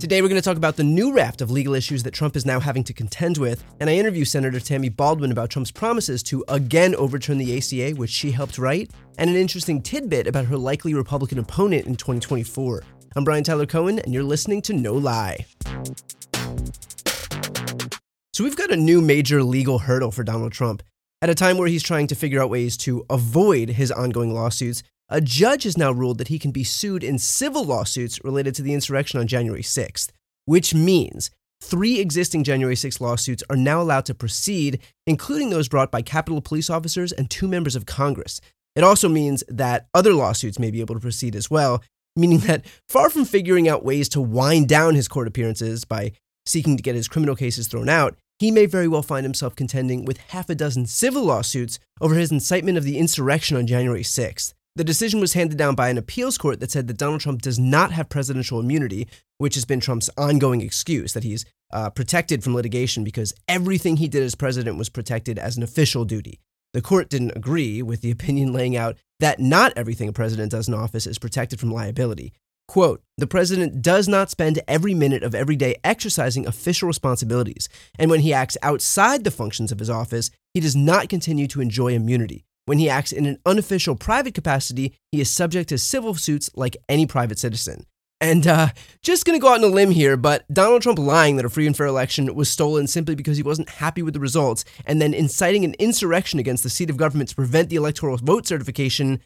Today, we're going to talk about the new raft of legal issues that Trump is now having to contend with. And I interview Senator Tammy Baldwin about Trump's promises to again overturn the ACA, which she helped write, and an interesting tidbit about her likely Republican opponent in 2024. I'm Brian Tyler Cohen, and you're listening to No Lie. So, we've got a new major legal hurdle for Donald Trump. At a time where he's trying to figure out ways to avoid his ongoing lawsuits, a judge has now ruled that he can be sued in civil lawsuits related to the insurrection on January 6th, which means three existing January 6th lawsuits are now allowed to proceed, including those brought by Capitol police officers and two members of Congress. It also means that other lawsuits may be able to proceed as well, meaning that far from figuring out ways to wind down his court appearances by seeking to get his criminal cases thrown out, he may very well find himself contending with half a dozen civil lawsuits over his incitement of the insurrection on January 6th. The decision was handed down by an appeals court that said that Donald Trump does not have presidential immunity, which has been Trump's ongoing excuse that he's uh, protected from litigation because everything he did as president was protected as an official duty. The court didn't agree with the opinion laying out that not everything a president does in office is protected from liability. Quote, the president does not spend every minute of every day exercising official responsibilities, and when he acts outside the functions of his office, he does not continue to enjoy immunity. When he acts in an unofficial private capacity, he is subject to civil suits like any private citizen. And uh, just gonna go out on a limb here, but Donald Trump lying that a free and fair election was stolen simply because he wasn't happy with the results, and then inciting an insurrection against the seat of government to prevent the electoral vote certification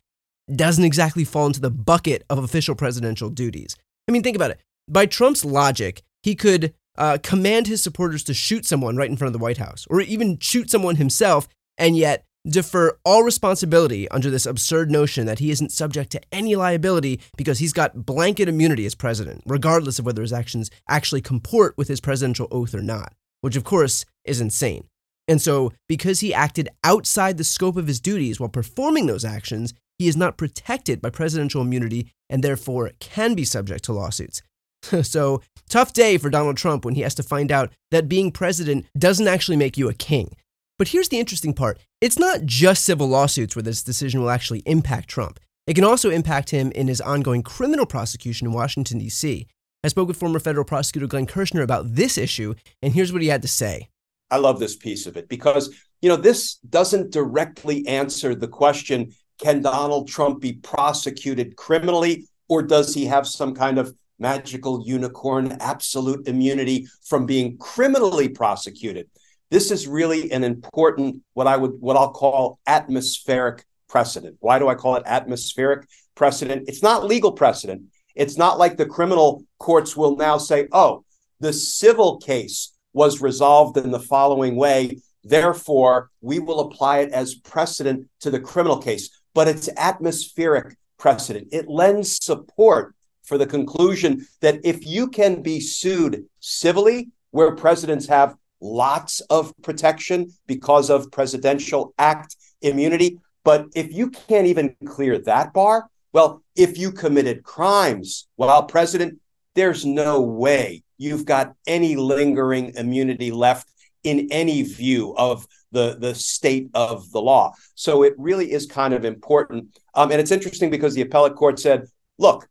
doesn't exactly fall into the bucket of official presidential duties. I mean, think about it. By Trump's logic, he could uh, command his supporters to shoot someone right in front of the White House, or even shoot someone himself, and yet defer all responsibility under this absurd notion that he isn't subject to any liability because he's got blanket immunity as president, regardless of whether his actions actually comport with his presidential oath or not, which of course is insane. And so, because he acted outside the scope of his duties while performing those actions, he is not protected by presidential immunity and therefore can be subject to lawsuits. so, tough day for Donald Trump when he has to find out that being president doesn't actually make you a king. But here's the interesting part it's not just civil lawsuits where this decision will actually impact Trump. It can also impact him in his ongoing criminal prosecution in Washington, D.C. I spoke with former federal prosecutor Glenn Kirschner about this issue, and here's what he had to say. I love this piece of it because, you know, this doesn't directly answer the question can Donald Trump be prosecuted criminally, or does he have some kind of magical unicorn absolute immunity from being criminally prosecuted? This is really an important, what I would, what I'll call atmospheric precedent. Why do I call it atmospheric precedent? It's not legal precedent. It's not like the criminal courts will now say, oh, the civil case was resolved in the following way. Therefore, we will apply it as precedent to the criminal case. But it's atmospheric precedent. It lends support for the conclusion that if you can be sued civilly, where presidents have lots of protection because of presidential act immunity. But if you can't even clear that bar, well, if you committed crimes while president, there's no way you've got any lingering immunity left in any view of the, the state of the law. So it really is kind of important. Um, and it's interesting because the appellate court said, look,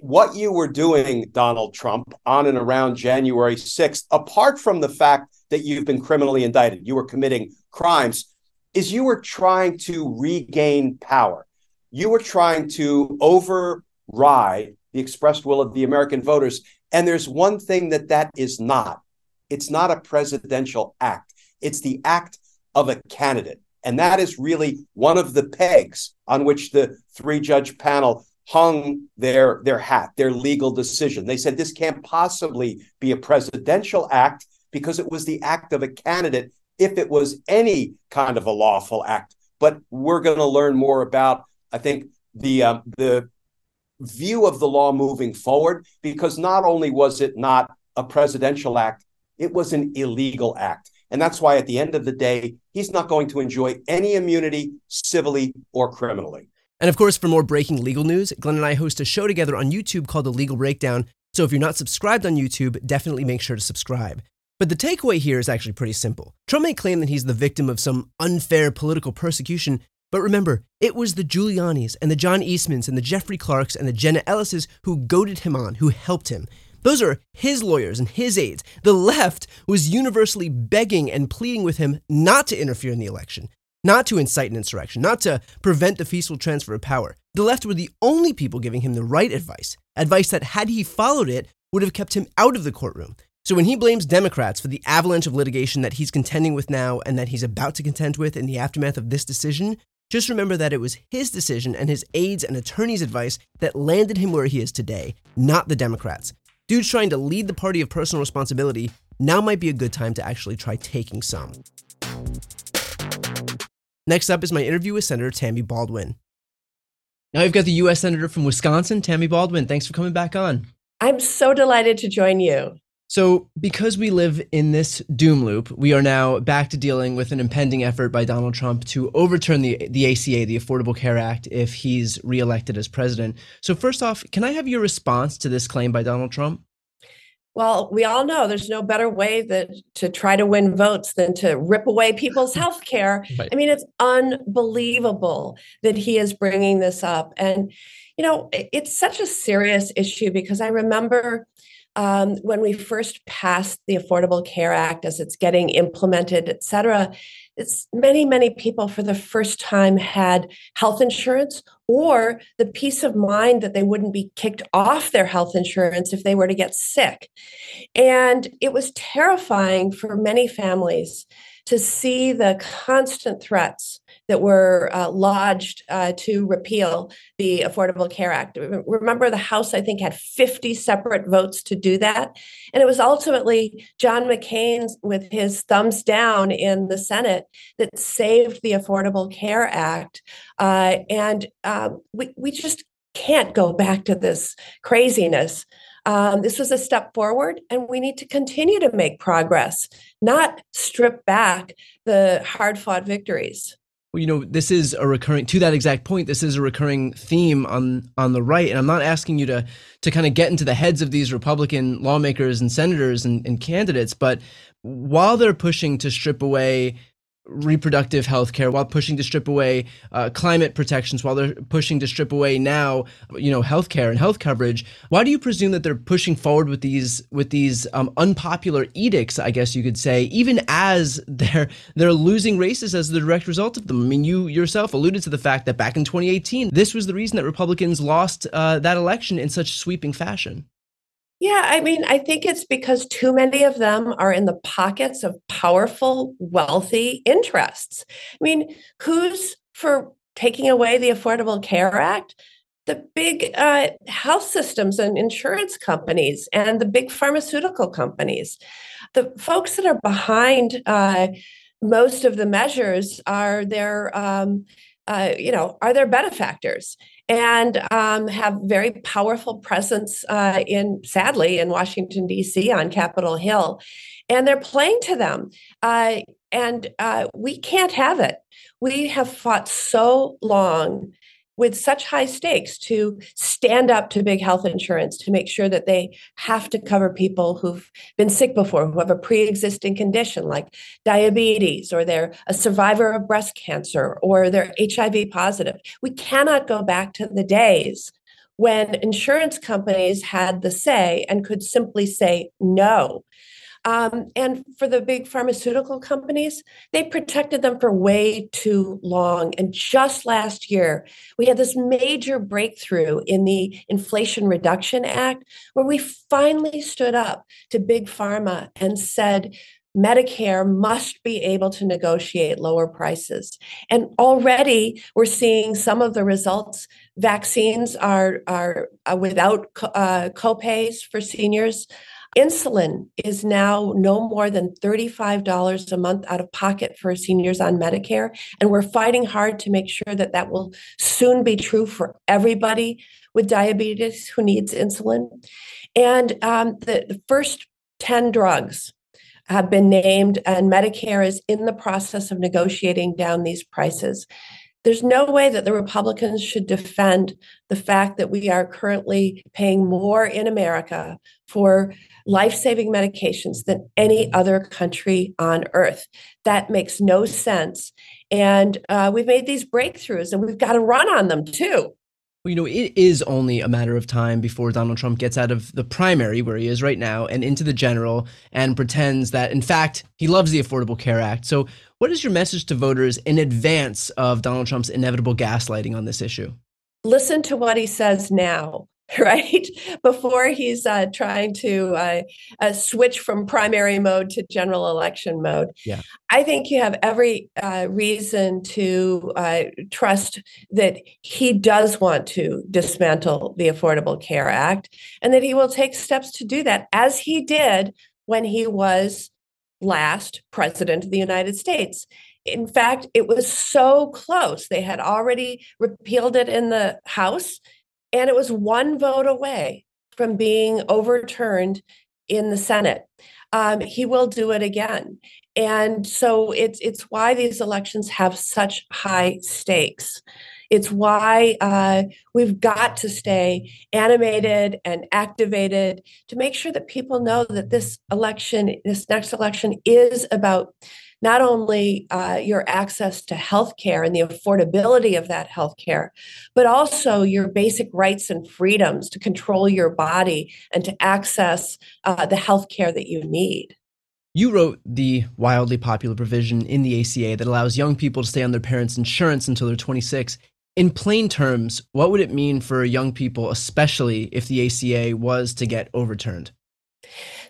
what you were doing, Donald Trump, on and around January 6th, apart from the fact that you've been criminally indicted, you were committing crimes, is you were trying to regain power. You were trying to override the expressed will of the American voters. And there's one thing that that is not it's not a presidential act, it's the act of a candidate. And that is really one of the pegs on which the three judge panel hung their, their hat, their legal decision. They said this can't possibly be a presidential act because it was the act of a candidate if it was any kind of a lawful act. But we're going to learn more about, I think, the um, the view of the law moving forward, because not only was it not a presidential act, It was an illegal act. And that's why at the end of the day, he's not going to enjoy any immunity civilly or criminally. And of course, for more breaking legal news, Glenn and I host a show together on YouTube called The Legal Breakdown. So if you're not subscribed on YouTube, definitely make sure to subscribe. But the takeaway here is actually pretty simple. Trump may claim that he's the victim of some unfair political persecution, but remember, it was the Giulianis and the John Eastmans and the Jeffrey Clarks and the Jenna Ellises who goaded him on, who helped him. Those are his lawyers and his aides. The left was universally begging and pleading with him not to interfere in the election, not to incite an insurrection, not to prevent the peaceful transfer of power. The left were the only people giving him the right advice, advice that, had he followed it, would have kept him out of the courtroom. So when he blames Democrats for the avalanche of litigation that he's contending with now and that he's about to contend with in the aftermath of this decision, just remember that it was his decision and his aides and attorneys' advice that landed him where he is today, not the Democrats. Dude's trying to lead the party of personal responsibility. Now might be a good time to actually try taking some. Next up is my interview with Senator Tammy Baldwin. Now we've got the U.S. Senator from Wisconsin, Tammy Baldwin. Thanks for coming back on. I'm so delighted to join you. So, because we live in this doom loop, we are now back to dealing with an impending effort by Donald Trump to overturn the, the ACA, the Affordable Care Act, if he's reelected as president. So, first off, can I have your response to this claim by Donald Trump? Well, we all know there's no better way that to try to win votes than to rip away people's health care. Right. I mean, it's unbelievable that he is bringing this up. And, you know, it's such a serious issue because I remember um, when we first passed the Affordable Care Act as it's getting implemented, et cetera, it's many, many people for the first time had health insurance or the peace of mind that they wouldn't be kicked off their health insurance if they were to get sick. And it was terrifying for many families to see the constant threats that were uh, lodged uh, to repeal the Affordable Care Act. Remember, the House, I think, had 50 separate votes to do that. And it was ultimately John McCain, with his thumbs down in the Senate, that saved the Affordable Care Act. Uh, and um, we, we just can't go back to this craziness. Um, this was a step forward, and we need to continue to make progress, not strip back the hard fought victories well, you know, this is a recurring to that exact point. This is a recurring theme on on the right, and I'm not asking you to to kind of get into the heads of these Republican lawmakers and senators and, and candidates, but while they're pushing to strip away reproductive health care while pushing to strip away uh, climate protections while they're pushing to strip away now you know health care and health coverage. Why do you presume that they're pushing forward with these with these um, unpopular edicts i guess you could say even as they're they're losing races as the direct result of them? I mean you yourself alluded to the fact that back in 2018 this was the reason that republicans lost uh, that election in such sweeping fashion yeah, I mean, I think it's because too many of them are in the pockets of powerful, wealthy interests. I mean, who's for taking away the Affordable Care Act? The big uh, health systems and insurance companies and the big pharmaceutical companies. The folks that are behind uh, most of the measures are their, um, uh, you know, are their benefactors and um, have very powerful presence uh, in, sadly, in Washington, D.C. on Capitol Hill. And they're playing to them. Uh, and uh, we can't have it. We have fought so long with such high stakes to stand up to big health insurance to make sure that they have to cover people who've been sick before, who have a pre existing condition like diabetes, or they're a survivor of breast cancer, or they're HIV positive. We cannot go back to the days when insurance companies had the say and could simply say no um, and for the big pharmaceutical companies, they protected them for way too long. And just last year, we had this major breakthrough in the Inflation Reduction Act, where we finally stood up to big pharma and said, Medicare must be able to negotiate lower prices. And already we're seeing some of the results. Vaccines are, are uh, without uh, copays for seniors. Insulin is now no more than $35 a month out of pocket for seniors on Medicare. And we're fighting hard to make sure that that will soon be true for everybody with diabetes who needs insulin. And um, the, the first 10 drugs have been named, and Medicare is in the process of negotiating down these prices. There's no way that the Republicans should defend the fact that we are currently paying more in America for life saving medications than any other country on earth. That makes no sense. And uh, we've made these breakthroughs and we've got to run on them too. You know, it is only a matter of time before Donald Trump gets out of the primary where he is right now and into the general and pretends that, in fact, he loves the Affordable Care Act. So, what is your message to voters in advance of Donald Trump's inevitable gaslighting on this issue? Listen to what he says now. right before he's uh, trying to uh, uh, switch from primary mode to general election mode. Yeah. I think you have every uh, reason to uh, trust that he does want to dismantle the Affordable Care Act and that he will take steps to do that, as he did when he was last president of the United States. In fact, it was so close. They had already repealed it in the House and it was one vote away from being overturned in the Senate. Um, he will do it again. And so it's it's why these elections have such high stakes. It's why uh, we've got to stay animated and activated to make sure that people know that this election, this next election, is about not only uh, your access to healthcare and the affordability of that healthcare, but also your basic rights and freedoms to control your body and to access uh, the healthcare that you need. You wrote the wildly popular provision in the ACA that allows young people to stay on their parents' insurance until they're 26. In plain terms, what would it mean for young people, especially if the ACA was to get overturned?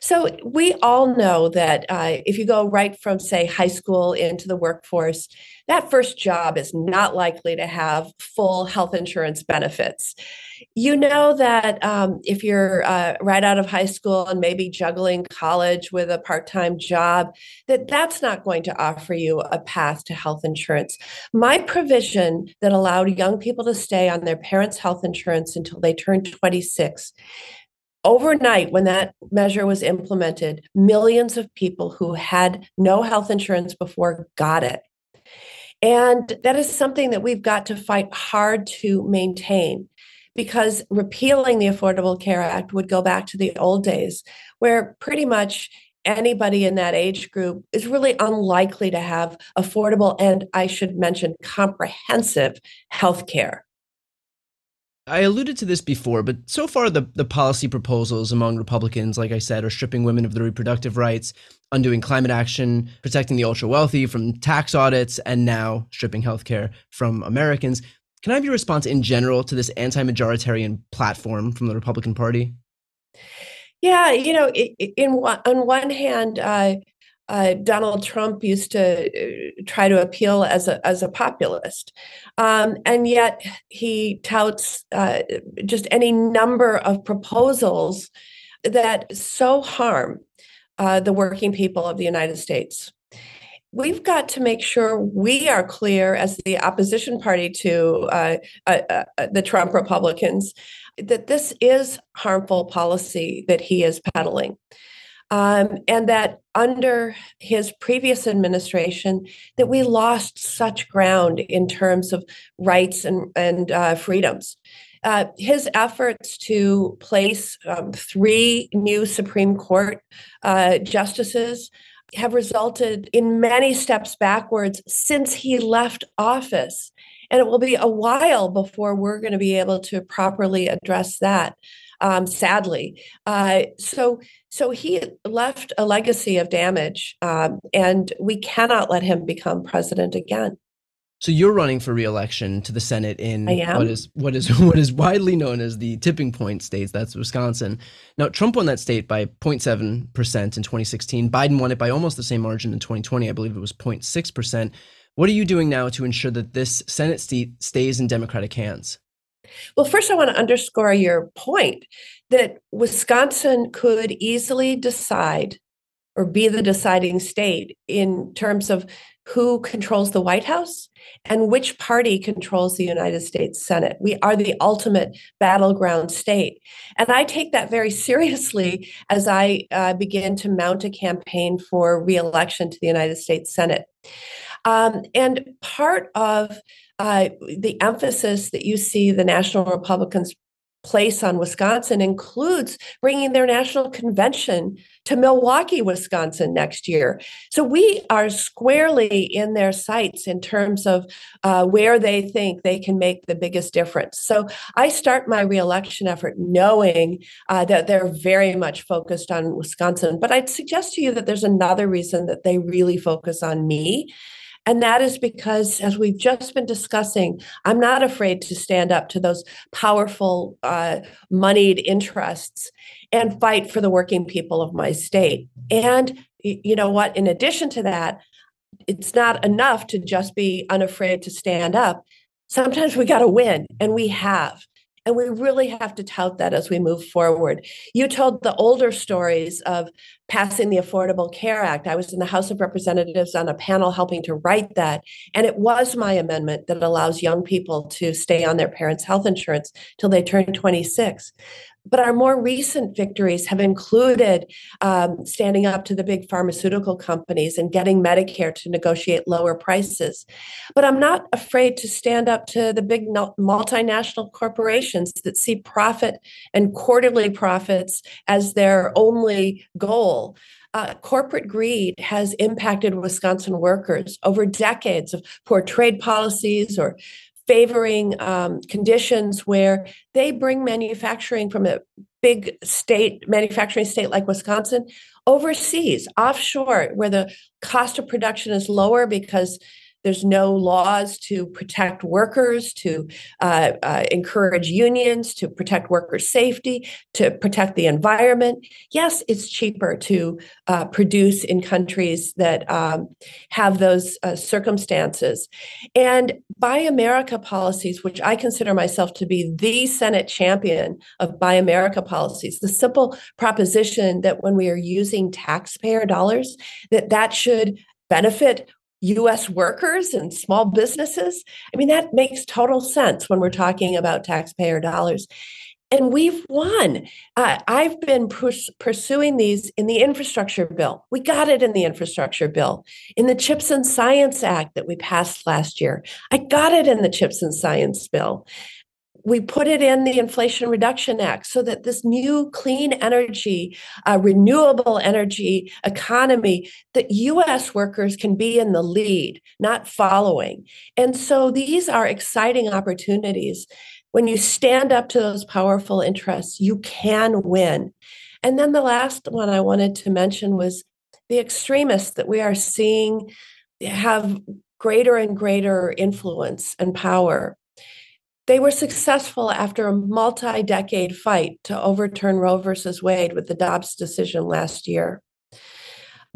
So we all know that uh, if you go right from, say, high school into the workforce, that first job is not likely to have full health insurance benefits. You know that um, if you're uh, right out of high school and maybe juggling college with a part-time job, that that's not going to offer you a path to health insurance. My provision that allowed young people to stay on their parents' health insurance until they turned 26 overnight when that measure was implemented millions of people who had no health insurance before got it. And that is something that we've got to fight hard to maintain because repealing the affordable care act would go back to the old days where pretty much anybody in that age group is really unlikely to have affordable and i should mention comprehensive health care I alluded to this before, but so far the, the policy proposals among Republicans, like I said, are stripping women of their reproductive rights, undoing climate action, protecting the ultra wealthy from tax audits, and now stripping healthcare from Americans. Can I have your response in general to this anti majoritarian platform from the Republican Party? Yeah, you know, in on one hand, uh, uh, Donald Trump used to uh, try to appeal as a as a populist, um, and yet he touts uh, just any number of proposals that so harm uh, the working people of the United States. We've got to make sure we are clear as the opposition party to uh, uh, the Trump Republicans that this is harmful policy that he is peddling um, and that under his previous administration that we lost such ground in terms of rights and, and uh, freedoms. Uh, his efforts to place um, three new supreme court uh, justices have resulted in many steps backwards since he left office. And it will be a while before we're going to be able to properly address that um, sadly. Uh, so, so he left a legacy of damage, um, and we cannot let him become president again. So you're running for reelection to the Senate in what is what is what is widely known as the tipping point states. That's Wisconsin. Now Trump won that state by 0.7 percent in 2016. Biden won it by almost the same margin in 2020. I believe it was 0.6 percent. What are you doing now to ensure that this Senate seat stays in Democratic hands? Well, first, I want to underscore your point that Wisconsin could easily decide or be the deciding state in terms of who controls the White House and which party controls the United States Senate. We are the ultimate battleground state. And I take that very seriously as I uh, begin to mount a campaign for reelection to the United States Senate. Um, and part of uh, the emphasis that you see the National Republicans place on Wisconsin includes bringing their national convention to Milwaukee, Wisconsin next year. So we are squarely in their sights in terms of uh, where they think they can make the biggest difference. So I start my reelection effort knowing uh, that they're very much focused on Wisconsin. But I'd suggest to you that there's another reason that they really focus on me. And that is because, as we've just been discussing, I'm not afraid to stand up to those powerful, uh, moneyed interests and fight for the working people of my state. And you know what? In addition to that, it's not enough to just be unafraid to stand up. Sometimes we got to win, and we have. And we really have to tout that as we move forward. You told the older stories of passing the Affordable Care Act. I was in the House of Representatives on a panel helping to write that. And it was my amendment that allows young people to stay on their parents' health insurance till they turn 26. But our more recent victories have included um, standing up to the big pharmaceutical companies and getting Medicare to negotiate lower prices. But I'm not afraid to stand up to the big multinational corporations that see profit and quarterly profits as their only goal. Uh, corporate greed has impacted Wisconsin workers over decades of poor trade policies or favoring um, conditions where they bring manufacturing from a big state, manufacturing state like Wisconsin, overseas, offshore, where the cost of production is lower because there's no laws to protect workers, to uh, uh, encourage unions, to protect worker safety, to protect the environment. Yes, it's cheaper to uh, produce in countries that um, have those uh, circumstances. And Buy America policies, which I consider myself to be the Senate champion of Buy America policies, the simple proposition that when we are using taxpayer dollars, that that should benefit US workers and small businesses. I mean, that makes total sense when we're talking about taxpayer dollars. And we've won. Uh, I've been pers- pursuing these in the infrastructure bill. We got it in the infrastructure bill, in the Chips and Science Act that we passed last year. I got it in the Chips and Science bill we put it in the Inflation Reduction Act so that this new clean energy, uh, renewable energy economy, that US workers can be in the lead, not following. And so these are exciting opportunities. When you stand up to those powerful interests, you can win. And then the last one I wanted to mention was the extremists that we are seeing have greater and greater influence and power. They were successful after a multi decade fight to overturn Roe versus Wade with the Dobbs decision last year.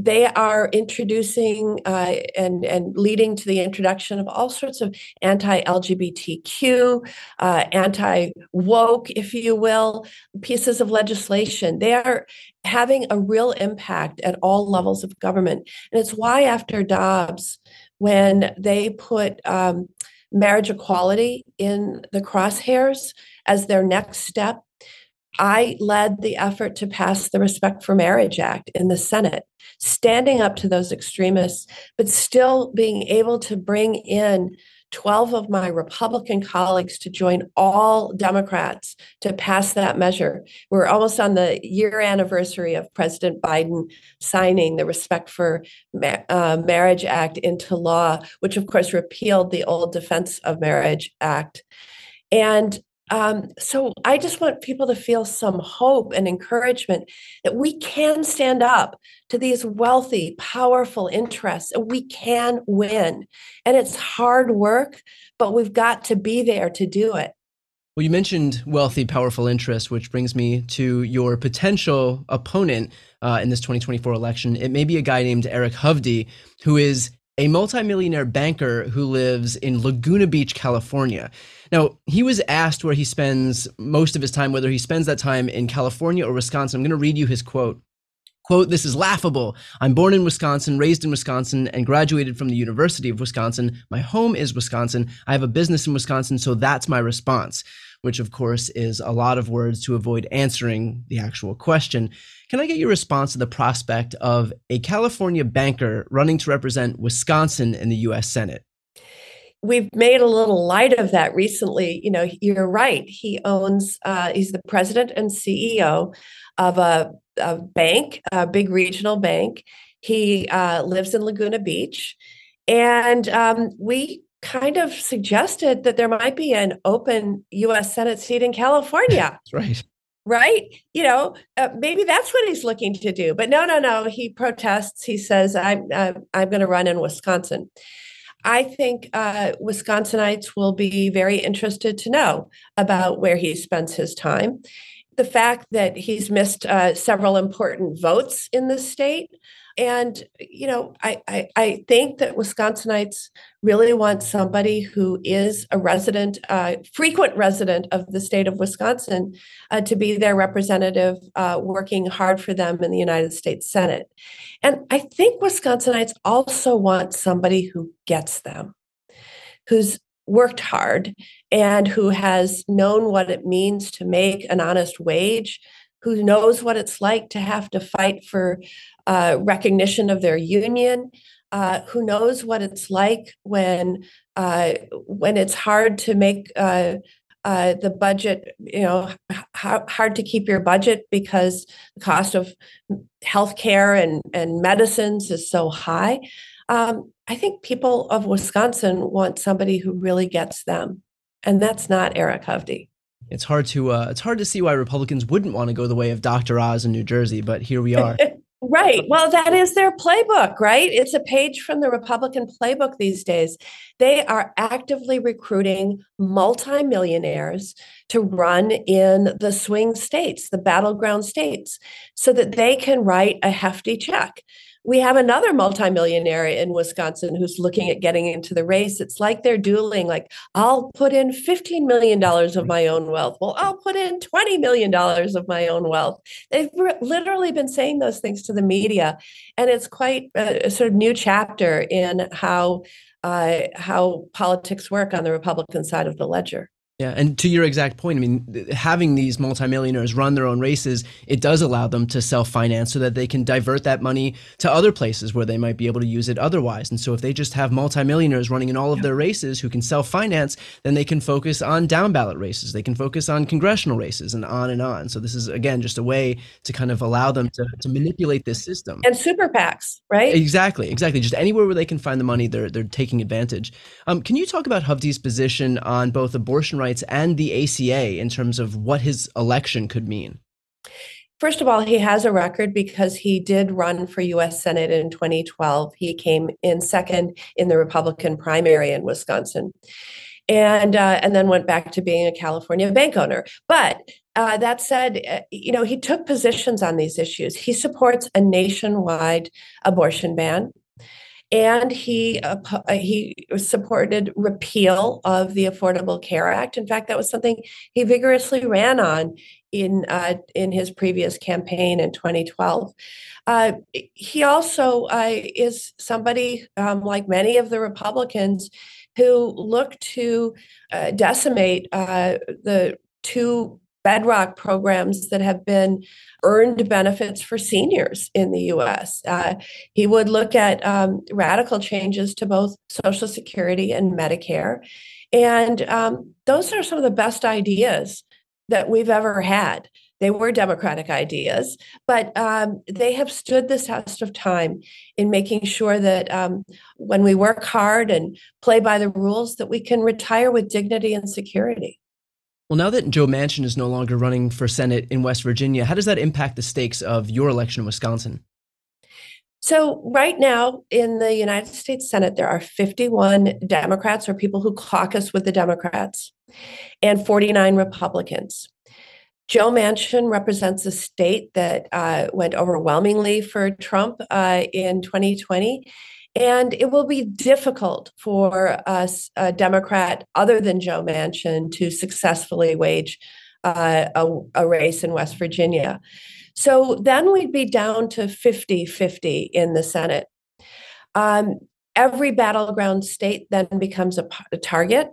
They are introducing uh, and, and leading to the introduction of all sorts of anti LGBTQ, uh, anti woke, if you will, pieces of legislation. They are having a real impact at all levels of government. And it's why, after Dobbs, when they put um, marriage equality in the crosshairs as their next step. I led the effort to pass the Respect for Marriage Act in the Senate, standing up to those extremists, but still being able to bring in 12 of my Republican colleagues to join all Democrats to pass that measure. We're almost on the year anniversary of President Biden signing the Respect for uh, Marriage Act into law, which of course repealed the old Defense of Marriage Act. And um, so I just want people to feel some hope and encouragement that we can stand up to these wealthy, powerful interests and we can win. And it's hard work, but we've got to be there to do it. Well, you mentioned wealthy, powerful interests, which brings me to your potential opponent uh, in this 2024 election. It may be a guy named Eric Hovde, who is a multimillionaire banker who lives in Laguna Beach, California. Now, he was asked where he spends most of his time, whether he spends that time in California or Wisconsin. I'm going to read you his quote. Quote, this is laughable. I'm born in Wisconsin, raised in Wisconsin, and graduated from the University of Wisconsin. My home is Wisconsin. I have a business in Wisconsin, so that's my response, which of course is a lot of words to avoid answering the actual question. Can I get your response to the prospect of a California banker running to represent Wisconsin in the US Senate? we've made a little light of that recently. You know, you're right. He owns, uh, he's the president and CEO of a, a bank, a big regional bank. He uh, lives in Laguna Beach. And um, we kind of suggested that there might be an open US Senate seat in California. That's right. Right? You know, uh, maybe that's what he's looking to do. But no, no, no. He protests. He says, I'm, I'm, I'm going to run in Wisconsin. I think uh, Wisconsinites will be very interested to know about where he spends his time. The fact that he's missed uh, several important votes in the state and you know I, I, I think that wisconsinites really want somebody who is a resident uh, frequent resident of the state of wisconsin uh, to be their representative uh, working hard for them in the united states senate. And i think wisconsinites also want somebody who gets them who's worked hard and who has known what it means to make an honest wage who knows what it's like to have to fight for uh, recognition of their union, uh, who knows what it's like when uh, when it's hard to make uh, uh, the budget, you know, h- hard to keep your budget because the cost of healthcare and and medicines is so high. Um, I think people of Wisconsin want somebody who really gets them, and that's not Eric Hovde. It's hard to uh, it's hard to see why Republicans wouldn't want to go the way of Dr. Oz in New Jersey, but here we are. Right. Well, that is their playbook, right? It's a page from the Republican playbook these days. They are actively recruiting multimillionaires to run in the swing states, the battleground states, so that they can write a hefty check we have another multimillionaire in Wisconsin who's looking at getting into the race. It's like they're dueling, like, I'll put in $15 million of my own wealth. Well, I'll put in $20 million of my own wealth. They've re- literally been saying those things to the media. And it's quite a, a sort of new chapter in how uh, how politics work on the Republican side of the ledger. Yeah, and to your exact point, I mean, having these multimillionaires run their own races, it does allow them to self-finance so that they can divert that money to other places where they might be able to use it otherwise. And so if they just have multimillionaires running in all of yeah. their races who can self-finance, then they can focus on down ballot races, they can focus on congressional races and on and on. So this is again just a way to kind of allow them to, to manipulate this system. And super PACs, right? Exactly, exactly. Just anywhere where they can find the money, they're they're taking advantage. Um, can you talk about Hovde's position on both abortion rights rights and the ACA in terms of what his election could mean? First of all, he has a record because he did run for US Senate in 2012. He came in second in the Republican primary in Wisconsin. And, uh, and then went back to being a California bank owner. But uh, that said, uh, you know, he took positions on these issues. He supports a nationwide abortion ban and he uh, he supported repeal of the Affordable Care Act. In fact, that was something he vigorously ran on in uh, in his previous campaign in 2012. Uh, he also uh, is somebody um, like many of the Republicans who look to uh, decimate uh, the two bedrock programs that have been earned benefits for seniors in the US. Uh, he would look at um, radical changes to both Social Security and Medicare. And um, those are some of the best ideas that we've ever had. They were democratic ideas, but um, they have stood the test of time in making sure that um, when we work hard and play by the rules, that we can retire with dignity and security. Well, now that Joe Manchin is no longer running for Senate in West Virginia, how does that impact the stakes of your election in Wisconsin? So, right now in the United States Senate, there are 51 Democrats or people who caucus with the Democrats and 49 Republicans. Joe Manchin represents a state that uh, went overwhelmingly for Trump uh, in 2020 and it will be difficult for us, a Democrat other than Joe Manchin, to successfully wage uh, a, a race in West Virginia. So then we'd be down to 50 50 in the Senate. Um, every battleground state then becomes a, a target,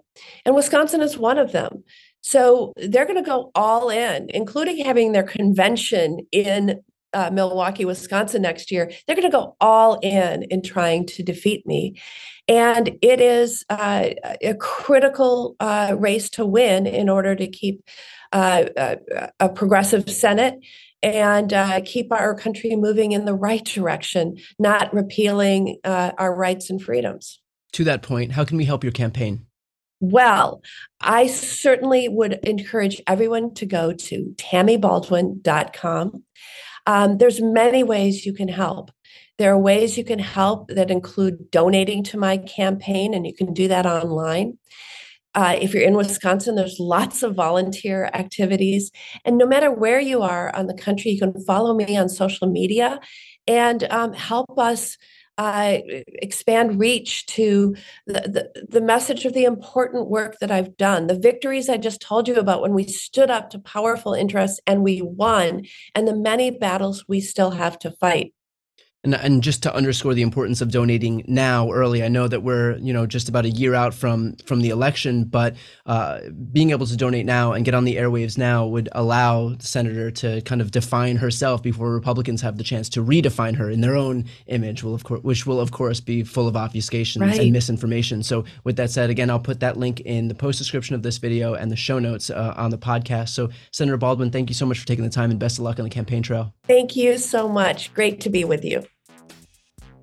and Wisconsin is one of them. So they're going to go all in, including having their convention in uh, Milwaukee, Wisconsin next year. They're going to go all in in trying to defeat me. And it is uh, a critical uh, race to win in order to keep uh, a, a progressive Senate and uh, keep our country moving in the right direction, not repealing uh, our rights and freedoms. To that point, how can we help your campaign? Well, I certainly would encourage everyone to go to tammybaldwin.com. Um, there's many ways you can help. There are ways you can help that include donating to my campaign, and you can do that online. Uh, if you're in Wisconsin, there's lots of volunteer activities. And no matter where you are on the country, you can follow me on social media and um, help us uh, expand reach to the, the, the, message of the important work that I've done, the victories I just told you about when we stood up to powerful interests and we won, and the many battles we still have to fight and, and just to underscore the importance of donating now early i know that we're you know just about a year out from from the election but uh, being able to donate now and get on the airwaves now would allow the senator to kind of define herself before republicans have the chance to redefine her in their own image will of course which will of course be full of obfuscations right. and misinformation. So with that said again i'll put that link in the post description of this video and the show notes uh, on the podcast. So senator baldwin thank you so much for taking the time and best of luck on the campaign trail. Thank you so much. Great to be with you